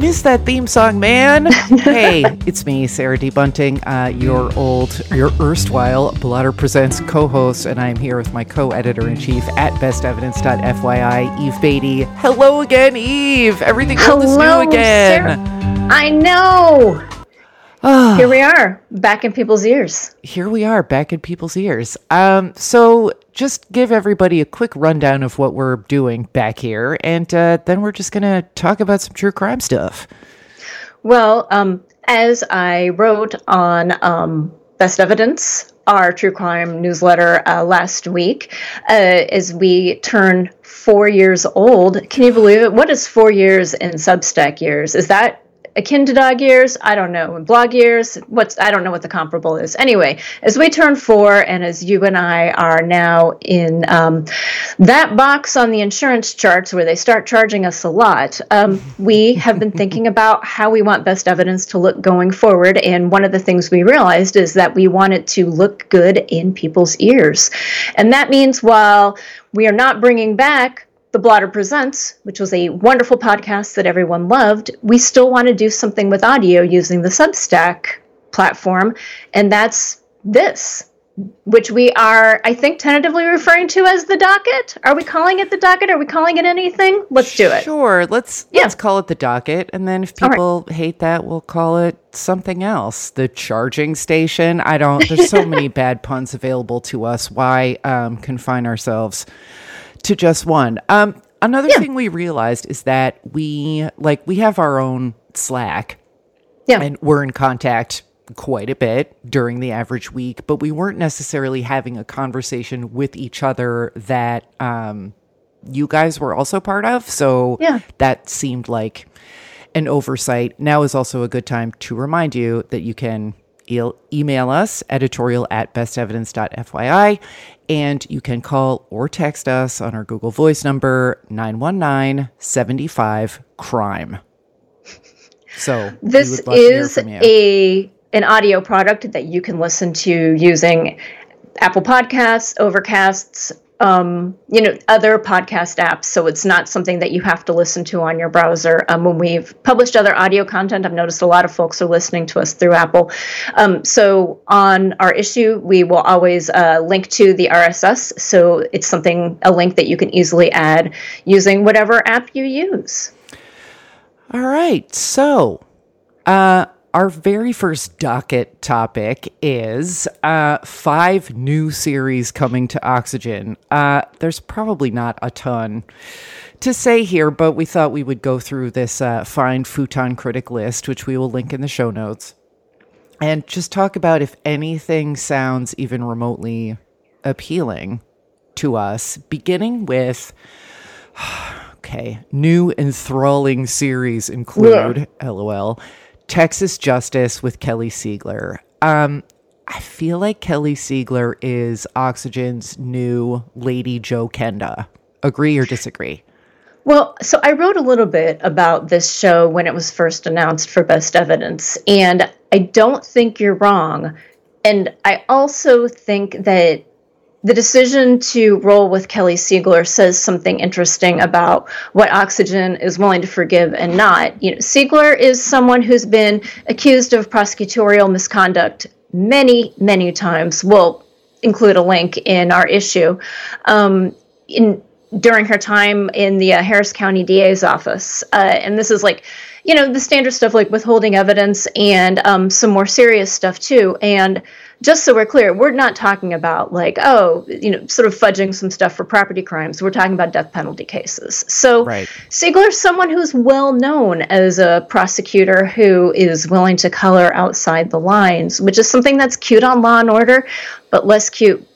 miss that theme song, man. hey, it's me, Sarah D. Bunting, uh, your old, your erstwhile Blotter Presents co-host, and I'm here with my co-editor in chief at bestevidence.fyi, Eve Beatty. Hello again, Eve. Everything old is new again. Sarah. I know. Here we are, back in people's ears. Here we are, back in people's ears. Um, so just give everybody a quick rundown of what we're doing back here, and uh, then we're just gonna talk about some true crime stuff. Well, um, as I wrote on um, Best Evidence, our true crime newsletter uh, last week, uh, as we turn four years old. Can you believe it? What is four years in Substack years? Is that akin to dog years i don't know. In blog years what's i don't know what the comparable is. Anyway as we turn four and as you and i are now in um, that box on the insurance charts where they start charging us a lot um, we have been thinking about how we want best evidence to look going forward. And one of the things we realized is that we want it to look good in people's ears. And that means while we are not bringing back the Blotter Presents, which was a wonderful podcast that everyone loved, we still want to do something with audio using the Substack platform, and that's this, which we are, I think, tentatively referring to as the docket. Are we calling it the docket? Are we calling it anything? Let's do it. Sure, let's Yeah. let's call it the docket, and then if All right. people hate that, we'll call it something else. The charging station. I don't. There's so many bad puns available to us. Why um, confine ourselves to just one? Um, another Yeah. thing we realized is that we like we have our own Slack, Yeah. and we're in contact quite a bit during the average week, but we weren't necessarily having a conversation with each other that um, you guys were also part of. So Yeah. that seemed like an oversight. Now is also a good time to remind you that you can email us editorial at bestevidence.fyi and you can call or text us on our Google Voice number 919 75 crime. So this would love to hear is a an audio product that you can listen to using Apple Podcasts, Overcasts, um, you know, other podcast apps. So it's not something that you have to listen to on your browser. Um, when we've published other audio content, I've noticed a lot of folks are listening to us through Apple. Um, so on our issue, we will always uh, link to the RSS. So it's something, a link that you can easily add using whatever app you use. All right. So, uh, our very first docket topic is uh, five new series coming to Oxygen. Uh, there's probably not a ton to say here, but we thought we would go through this uh, fine futon critic list, which we will link in the show notes, and just talk about if anything sounds even remotely appealing to us, beginning with Okay. New enthralling series include, lol, Texas Justice with Kelly Siegler. Um, I feel like Kelly Siegler is Oxygen's new Lady Joe Kenda. Agree or disagree? Well, so I wrote a little bit about this show when it was first announced for Best Evidence, and I don't think you're wrong. And I also think that the decision to roll with Kelly Siegler says something interesting about what Oxygen is willing to forgive and not. You know, Siegler is someone who's been accused of prosecutorial misconduct many, many times. We'll include a link in our issue. Um, in during her time in the uh, Harris County DA's office, uh, and this is like, you know, the standard stuff like withholding evidence and um, some more serious stuff too. And just so we're clear, we're not talking about like, oh, you know, sort of fudging some stuff for property crimes. We're talking about death penalty cases. So Right. Siegler's someone who's well known as a prosecutor who is willing to color outside the lines, which is something that's cute on Law and Order, but less cute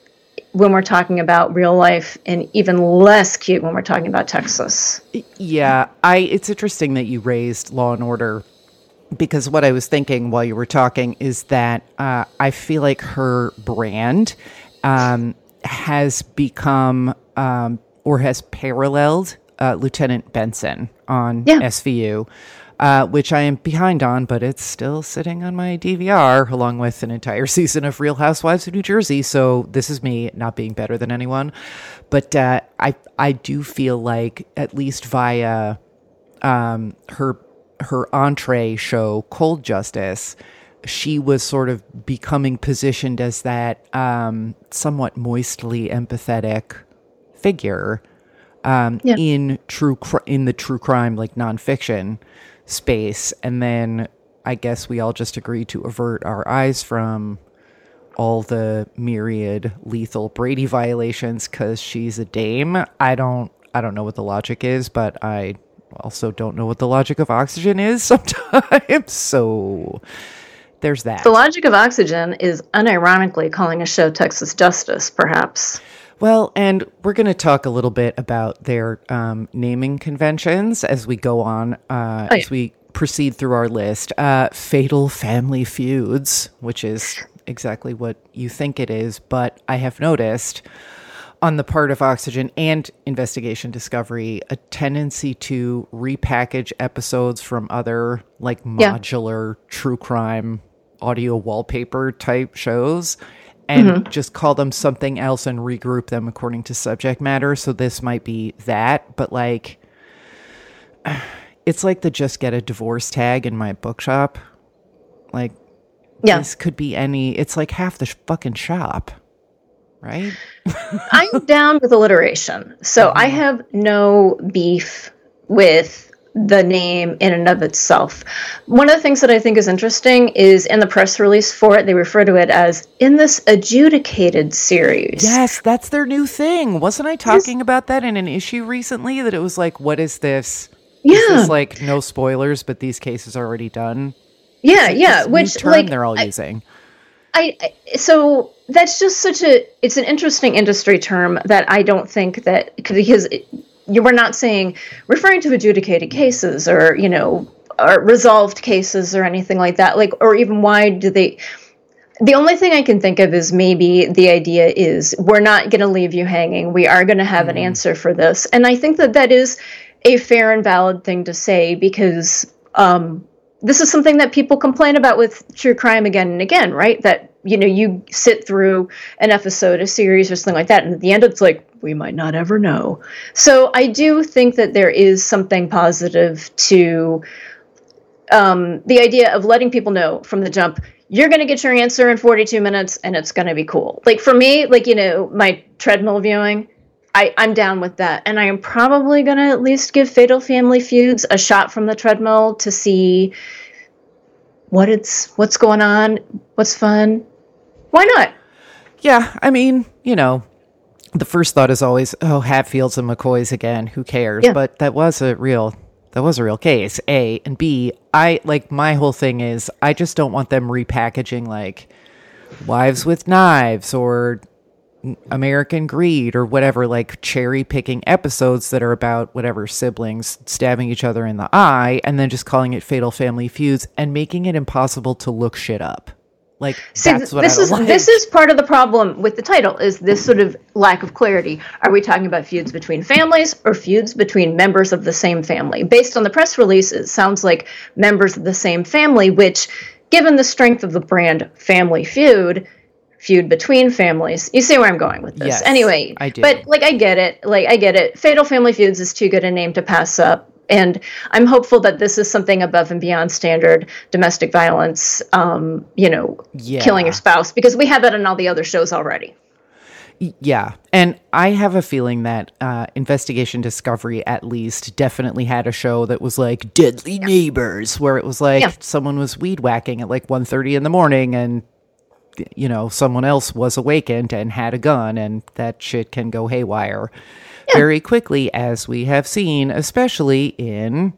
when we're talking about real life, and even less cute when we're talking about Texas. Yeah, I. It's interesting that you raised Law and Order because what I was thinking while you were talking is that uh, I feel like her brand um, has become um, or has paralleled uh, Lieutenant Benson on Yeah. SVU. Uh, which I am behind on, but it's still sitting on my DVR along with an entire season of Real Housewives of New Jersey. So this is me not being better than anyone, but uh, I I do feel like at least via um, her her entree show, Cold Justice, she was sort of becoming positioned as that um, somewhat moistly empathetic figure um, Yeah. in true cr- in the true crime like nonfiction space, and then I guess we all just agreed to avert our eyes from all the myriad lethal Brady violations because she's a dame. I don't I don't know what the logic is, but I also don't know what the logic of oxygen is sometimes. So there's that. The logic of Oxygen is unironically calling a show Texas Justice, perhaps. Well, and we're going to talk a little bit about their um, naming conventions as we go on, uh, Oh, yeah. as we proceed through our list. Uh, Fatal Family Feuds, which is exactly what you think it is, but I have noticed on the part of Oxygen and Investigation Discovery a tendency to repackage episodes from other like Yeah. modular true crime audio wallpaper type shows and mm-hmm. just call them something else and regroup them according to subject matter. So this might be that, but like it's like the just get a divorce tag in my bookshop. Like Yeah. this could be any it's like half the sh- fucking shop. Right? I'm down with alliteration. So I have no beef with the name in and of itself. One of the things that I think is interesting is in the press release for it, they refer to it as in this adjudicated series. Yes, that's their new thing. Wasn't I talking about that in an issue recently? That it was like, what is this? Is Yeah. this like no spoilers, but these cases are already done? yeah, yeah. This Which term like they're all I- using. I, I so that's just such a it's an interesting industry term that I don't think that because it, you were not saying referring to adjudicated cases or you know or resolved cases or anything like that like or even why do they the only thing I can think of is maybe the idea is we're not going to leave you hanging. We are going to have an answer for this. And I think that that is a fair and valid thing to say because um, this is something that people complain about with true crime again and again, right? That, you know, you sit through an episode, a series, or something like that. And at the end, it's like, we might not ever know. So I do think that there is something positive to um, the idea of letting people know from the jump you're going to get your answer in 42 minutes and it's going to be cool like for me like you know my treadmill viewing I, i'm down with that and i am probably going to at least give fatal family feuds a shot from the treadmill to see what it's what's going on what's fun why not Yeah, I mean, you know, the first thought is always, oh, Hatfields and McCoys again. Who cares? Yeah. But that was a real, that was a real case. A and B. I like my whole thing is I just don't want them repackaging like Wives with Knives or American Greed or whatever, like cherry picking episodes that are about whatever siblings stabbing each other in the eye and then just calling it Fatal Family Feuds and making it impossible to look shit up. Like See, that's what this I is like. this is part of the problem with the title is this sort of lack of clarity. Are we talking about feuds between families or feuds between members of the same family? Based on the press release, it sounds like members of the same family, which, given the strength of the brand Family Feud, feud between families. You see where I'm going with this. Yes, anyway, I do. but like I get it. Like I get it. Fatal Family Feuds is too good a name to pass up. And I'm hopeful that this is something above and beyond standard domestic violence, um, you know, Yeah. killing your spouse, because we have that on all the other shows already. Yeah. And I have a feeling that uh, Investigation Discovery, at least, definitely had a show that was like Deadly Neighbors, where it was like Yeah. someone was weed whacking at like 1.30 in the morning and, you know, someone else was awakened and had a gun, and that shit can go haywire very quickly, as we have seen, especially in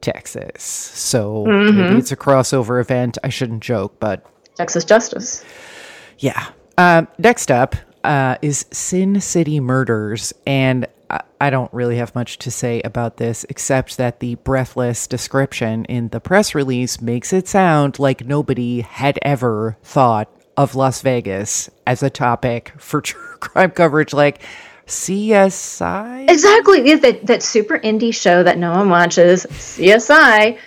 Texas. So maybe it's a crossover event. I shouldn't joke, but Texas Justice. yeah. Um, next up uh, is Sin City Murders, and I, I don't really have much to say about this except that the breathless description in the press release makes it sound like nobody had ever thought of Las Vegas as a topic for true crime coverage, like CSI. Exactly. Yeah, That that super indie show that no one watches, CSI.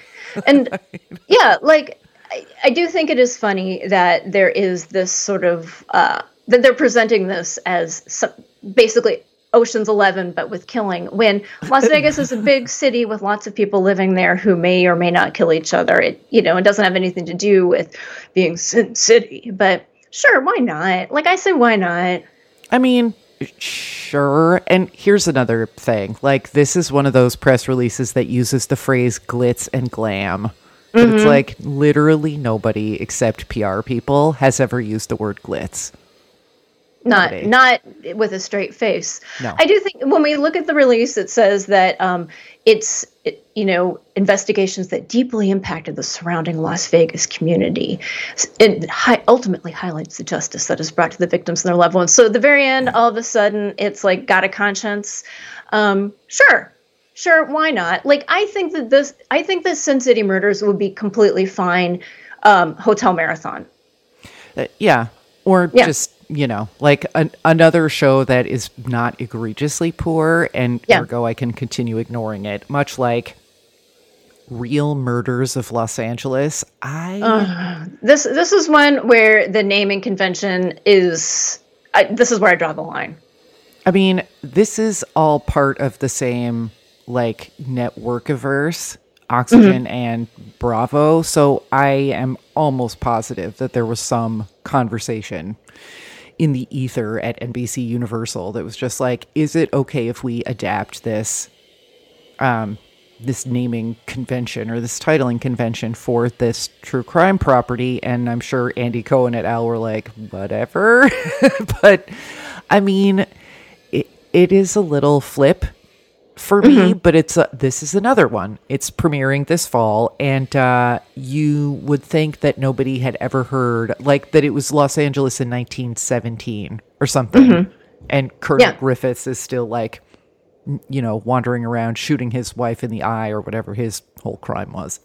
And yeah, like I, I do think it is funny that there is this sort of uh, that they're presenting this as some, basically Ocean's 11 but with killing when Las Vegas is a big city with lots of people living there who may or may not kill each other it you know it doesn't have anything to do with being Sin City but sure why not? Like I say why not. I mean sure and here's another thing like this is one of those press releases that uses the phrase glitz and glam mm-hmm. it's like literally nobody except PR people has ever used the word glitz not Nobody. not with a straight face. No. I do think when we look at the release, it says that um, it's it, you know investigations that deeply impacted the surrounding Las Vegas community. It hi- ultimately highlights the justice that is brought to the victims and their loved ones. So at the very end, all of a sudden, it's like got a conscience. Um, sure, sure, why not? Like I think that this, I think that Sin City Murders would be completely fine. Um, hotel marathon. Uh, yeah, or yeah. just you know, like an, another show that is not egregiously poor, and yeah. ergo I can continue ignoring it. Much like Real Murders of Los Angeles. I uh, this this is one where the naming convention is. I, this is where I draw the line. I mean, this is all part of the same like networkiverse, Oxygen mm-hmm. and Bravo. So I am almost positive that there was some conversation in the ether at NBC Universal that was just like, is it okay if we adapt this um this naming convention or this titling convention for this true crime property? And I'm sure Andy Cohen et al were like, whatever. but I mean, it, it is a little flip for me, mm-hmm. but it's a, this is another one. It's premiering this fall, and uh, you would think that nobody had ever heard like that it was Los Angeles in 1917 or something, mm-hmm. and Colonel yeah. Griffiths is still like, you know, wandering around shooting his wife in the eye or whatever his whole crime was.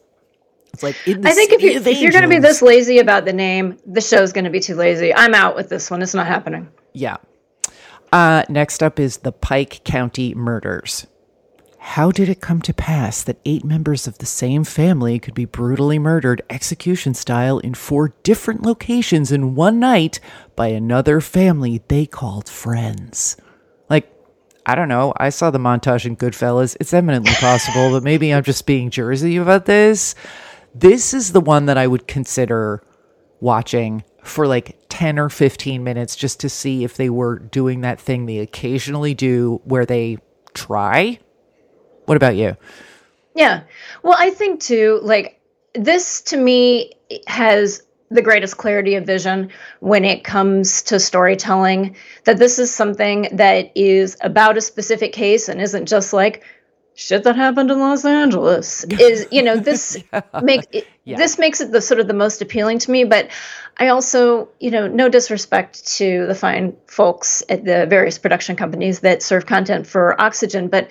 It's like I think if, you, if you're going to be this lazy about the name, the show's going to be too lazy. I'm out with this one. It's not happening. Yeah. Uh, next up is the Pike County murders. How did it come to pass that eight members of the same family could be brutally murdered execution style in four different locations in one night by another family they called friends? Like, I don't know. I saw the montage in Goodfellas. It's eminently possible, but maybe I'm just being Jersey about this. This is the one that I would consider watching for like 10 or 15 minutes just to see if they were doing that thing they occasionally do where they try what about you? Yeah. Well, I think too, like, this to me has the greatest clarity of vision when it comes to storytelling that this is something that is about a specific case and isn't just like shit that happened in Los Angeles is you know this yeah. make it, yeah. this makes it the sort of the most appealing to me but I also you know no disrespect to the fine folks at the various production companies that serve content for Oxygen but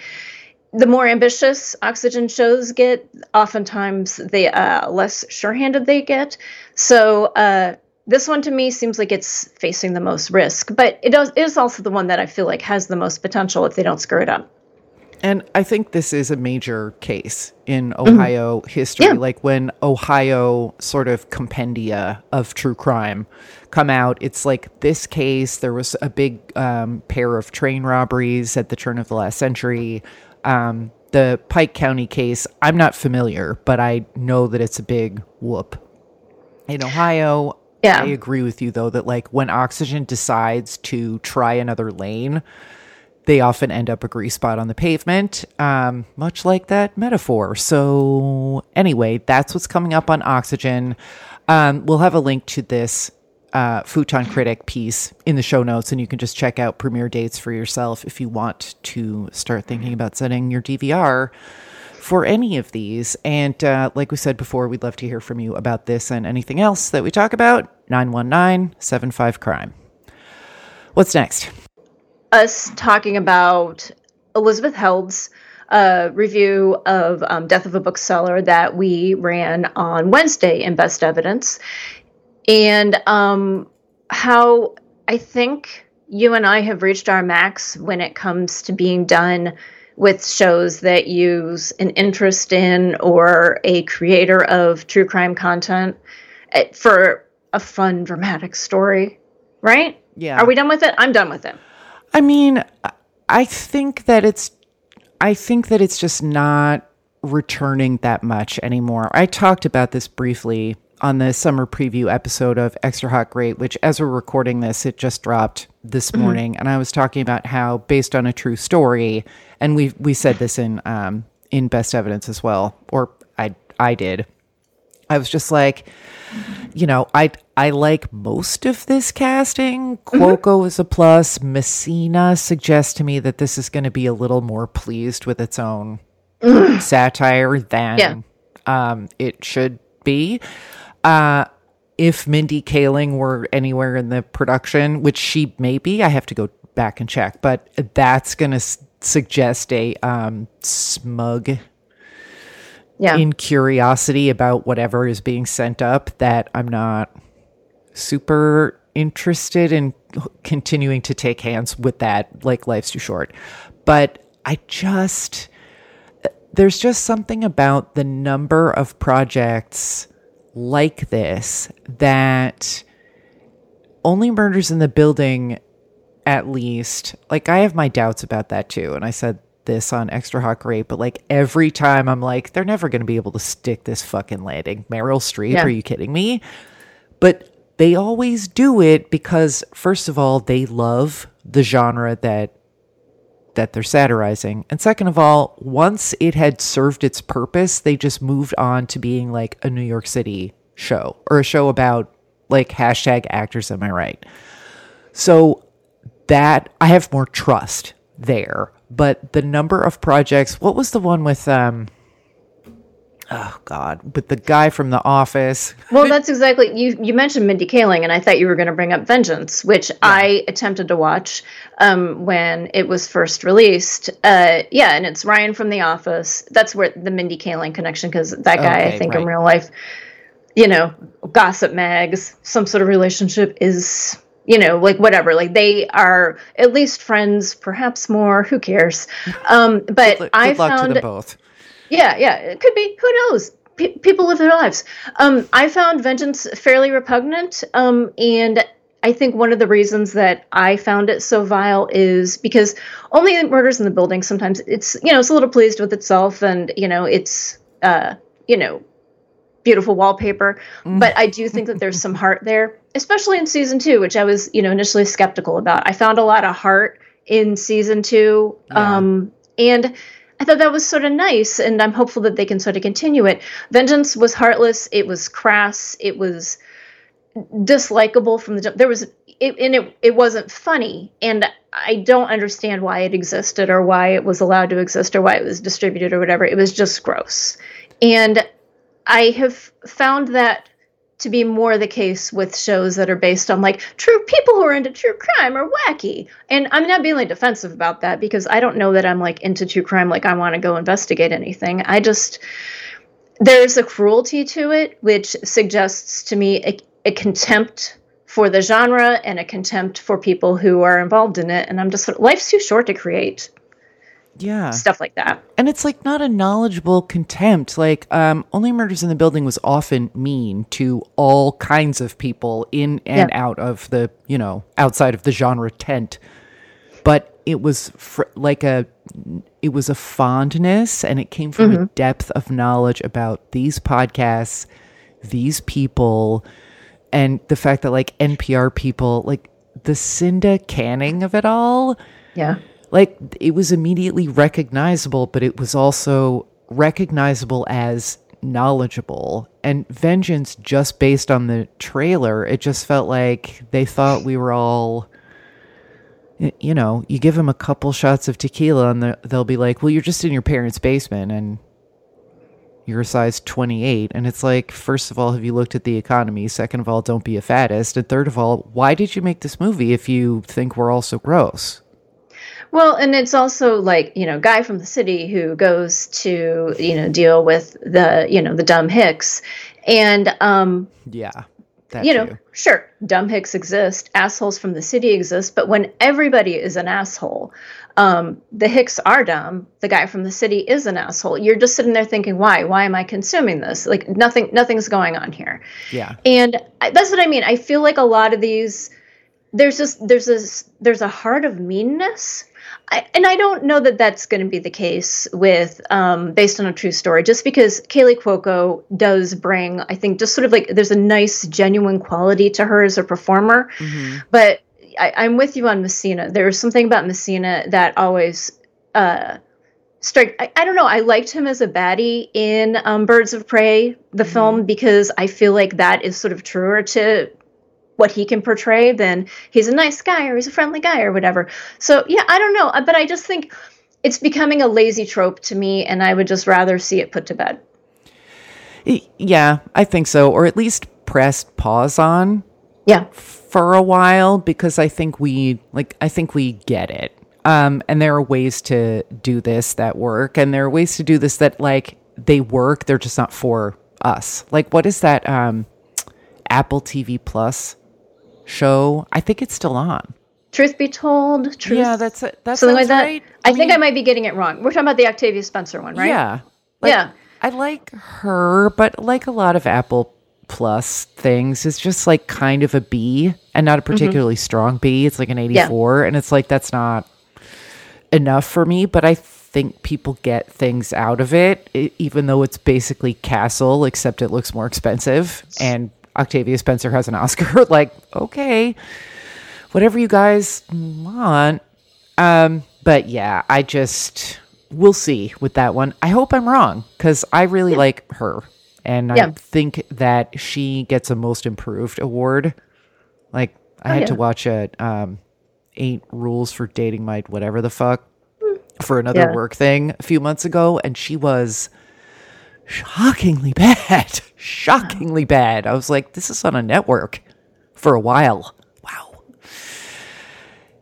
the more ambitious oxygen shows get, oftentimes the uh, less sure-handed they get. So uh, this one to me seems like it's facing the most risk, but it does, is also the one that I feel like has the most potential if they don't screw it up. And I think this is a major case in mm-hmm. Ohio mm-hmm. history. Yeah. Like when Ohio sort of compendia of true crime come out, it's like this case. There was a big um, pair of train robberies at the turn of the last century. Um, the Pike County case, I'm not familiar, but I know that it's a big whoop. In Ohio, yeah. I agree with you though that like when Oxygen decides to try another lane, they often end up a grease spot on the pavement, um, much like that metaphor. So anyway, that's what's coming up on Oxygen. Um, we'll have a link to this uh, Futon Critic piece in the show notes, and you can just check out premiere dates for yourself if you want to start thinking about setting your DVR for any of these. And uh, like we said before, we'd love to hear from you about this and anything else that we talk about. 919 75 Crime. What's next? Us talking about Elizabeth Held's uh, review of um, Death of a Bookseller that we ran on Wednesday in Best Evidence and um, how I think you and I have reached our max when it comes to being done with shows that use an interest in or a creator of true crime content eh, for a fun, dramatic story, right? Yeah. Are we done with it? I'm done with it. I mean, I think that it's I think that it's just not returning that much anymore. I talked about this briefly on the summer preview episode of Extra Hot Great, which as we're recording this, it just dropped this morning. And I was talking about how based on a true story, and we we said this in um in best evidence as well, or I I did. I was just like, you know, I I like most of this casting. Cuoco is a plus. Messina suggests to me that this is going to be a little more pleased with its own satire than Yeah. um, it should be. Uh, if Mindy Kaling were anywhere in the production, which she may be, I have to go back and check, but that's going to s- suggest a um, smug Yeah. in curiosity about whatever is being sent up that I'm not super interested in continuing to take hands with that. Like, life's too short. But I just, there's just something about the number of projects like this that only murders in the building at least. Like i have my doubts about that too and i said this on extra hot great but like every time i'm like they're never going to be able to stick this fucking landing meryl streep Yeah. are you kidding me? But they always do it because first of all they love the genre that that they're satirizing and second of all once it had served its purpose they just moved on to being like a new york city show or a show about like hashtag actors am i right so that I have more trust there. But the number of projects, what was the one with um oh god, but the guy from the office? Well, that's exactly you. You mentioned Mindy Kaling, and I thought you were going to bring up Vengeance, which I attempted to watch um, when it was first released. Uh, yeah, and it's Ryan from The Office. That's where the Mindy Kaling connection, because that guy, Okay, I think, right. in real life, you know, gossip mags, some sort of relationship is. You know, like whatever, like they are at least friends, perhaps more. Who cares? Um, but Good I luck to found them both. Yeah, yeah, it could be. Who knows? Pe- people live their lives. Um, I found Vengeance fairly repugnant, um, and I think one of the reasons that I found it so vile is because only in murders in the building. Sometimes it's you know it's a little pleased with itself, and you know it's uh, you know beautiful wallpaper. But I do think that there's some heart there, especially in season two, which I was you know initially skeptical about. I found a lot of heart in season two, Yeah. um, and I thought that was sort of nice, and I'm hopeful that they can sort of continue it. Vengeance was heartless. It was crass. It was dislikable from the jump. There was it, and it it wasn't funny, and I don't understand why it existed or why it was allowed to exist or why it was distributed or whatever. It was just gross, and I have found that to be more the case with shows that are based on like true people who are into true crime are wacky. And I'm not being like defensive about that because I don't know that I'm like into true crime like I want to go investigate anything. I just there's a cruelty to it which suggests to me a, a contempt for the genre and a contempt for people who are involved in it and I'm just life's too short to create Yeah. stuff like that. And it's like not a knowledgeable contempt. Like, um, Only Murders in the Building was often mean to all kinds of people in and Yeah. out of the, you know, outside of the genre tent. But it was fr- like a, it was a fondness and it came from a depth of knowledge about these podcasts, these people, and the fact that like NPR people, like the Cinda Canning of it all Yeah. Like it was immediately recognizable, but it was also recognizable as knowledgeable. And Vengeance, just based on the trailer, it just felt like they thought we were all. You know, you give them a couple shots of tequila, and they'll be like, "Well, you're just in your parents' basement, and you're a size 28." And it's like, first of all, have you looked at the economy? Second of all, don't be a fattest. And third of all, why did you make this movie if you think we're all so gross? Well, and it's also like, you know, guy from the city who goes to, you know, deal with the, you know, the dumb Hicks. And um, Yeah. That you know, too. sure, dumb Hicks exist, assholes from the city exist, but when everybody is an asshole, um, the Hicks are dumb. The guy from the city is an asshole. You're just sitting there thinking, why? Why am I consuming this? Like nothing, nothing's going on here. Yeah. And I, that's what I mean. I feel like a lot of these there's just there's this there's a heart of meanness I, and I don't know that that's going to be the case with um, based on a true story. Just because Kaley Cuoco does bring, I think, just sort of like there's a nice, genuine quality to her as a performer. Mm-hmm. But I, am with you on Messina. There's something about Messina that always uh, strike. I, I, don't know. I liked him as a baddie in um, Birds of Prey, the mm-hmm. film, because I feel like that is sort of truer to what he can portray, then he's a nice guy or he's a friendly guy or whatever. So yeah, I don't know, uh, but I just think it's becoming a lazy trope to me, and I would just rather see it put to bed. Yeah, I think so, or at least pressed pause on. Yeah, for a while because I think we like I think we get it. Um, and there are ways to do this that work, and there are ways to do this that like they work. They're just not for us. Like, what is that? Um, Apple TV Plus show. I think it's still on. Truth be told, truth. Yeah, that's it. That's something like that. Right. I, I mean, think I might be getting it wrong. We're talking about the Octavia Spencer one, right? Yeah. Like, yeah. I like her, but like a lot of Apple Plus things, it's just like kind of a B and not a mm-hmm. particularly mm-hmm. strong B. It's like an 84, yeah. and it's like that's not enough for me, but I think people get things out of it, even though it's basically Castle, except it looks more expensive and Octavia Spencer has an Oscar. like, okay, whatever you guys want. Um, but yeah, I just we'll see with that one. I hope I'm wrong because I really yeah. like her, and yeah. I think that she gets a Most Improved award. Like, I oh, had yeah. to watch a um, Eight Rules for Dating My whatever the fuck hmm. for another work thing a few months ago, and she was shockingly bad. shockingly bad. I was like, this is on a network for a while. Wow.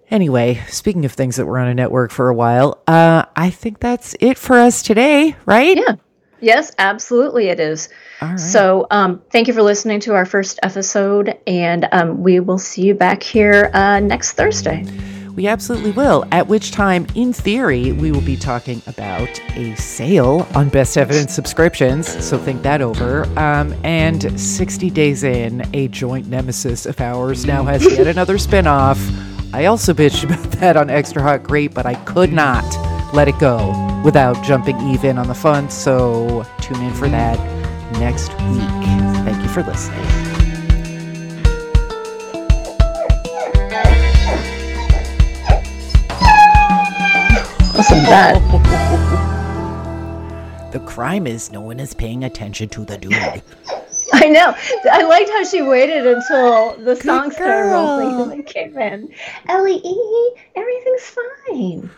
Anyway, speaking of things that were on a network for a while, uh, I think that's it for us today, right? Yeah. Yes, absolutely, it is. So, um, thank you for listening to our first episode, and um, we will see you back here uh, next Thursday. We absolutely will. At which time, in theory, we will be talking about a sale on Best Evidence subscriptions. So think that over. Um, and 60 days in, a joint nemesis of ours now has yet another spinoff. I also bitched about that on Extra Hot Great, but I could not let it go without jumping even on the fun. So tune in for that next week. Thank you for listening. Listen to that. The crime is no one is paying attention to the dude. I know. I liked how she waited until the Good song started rolling and then came in. Ellie everything's fine.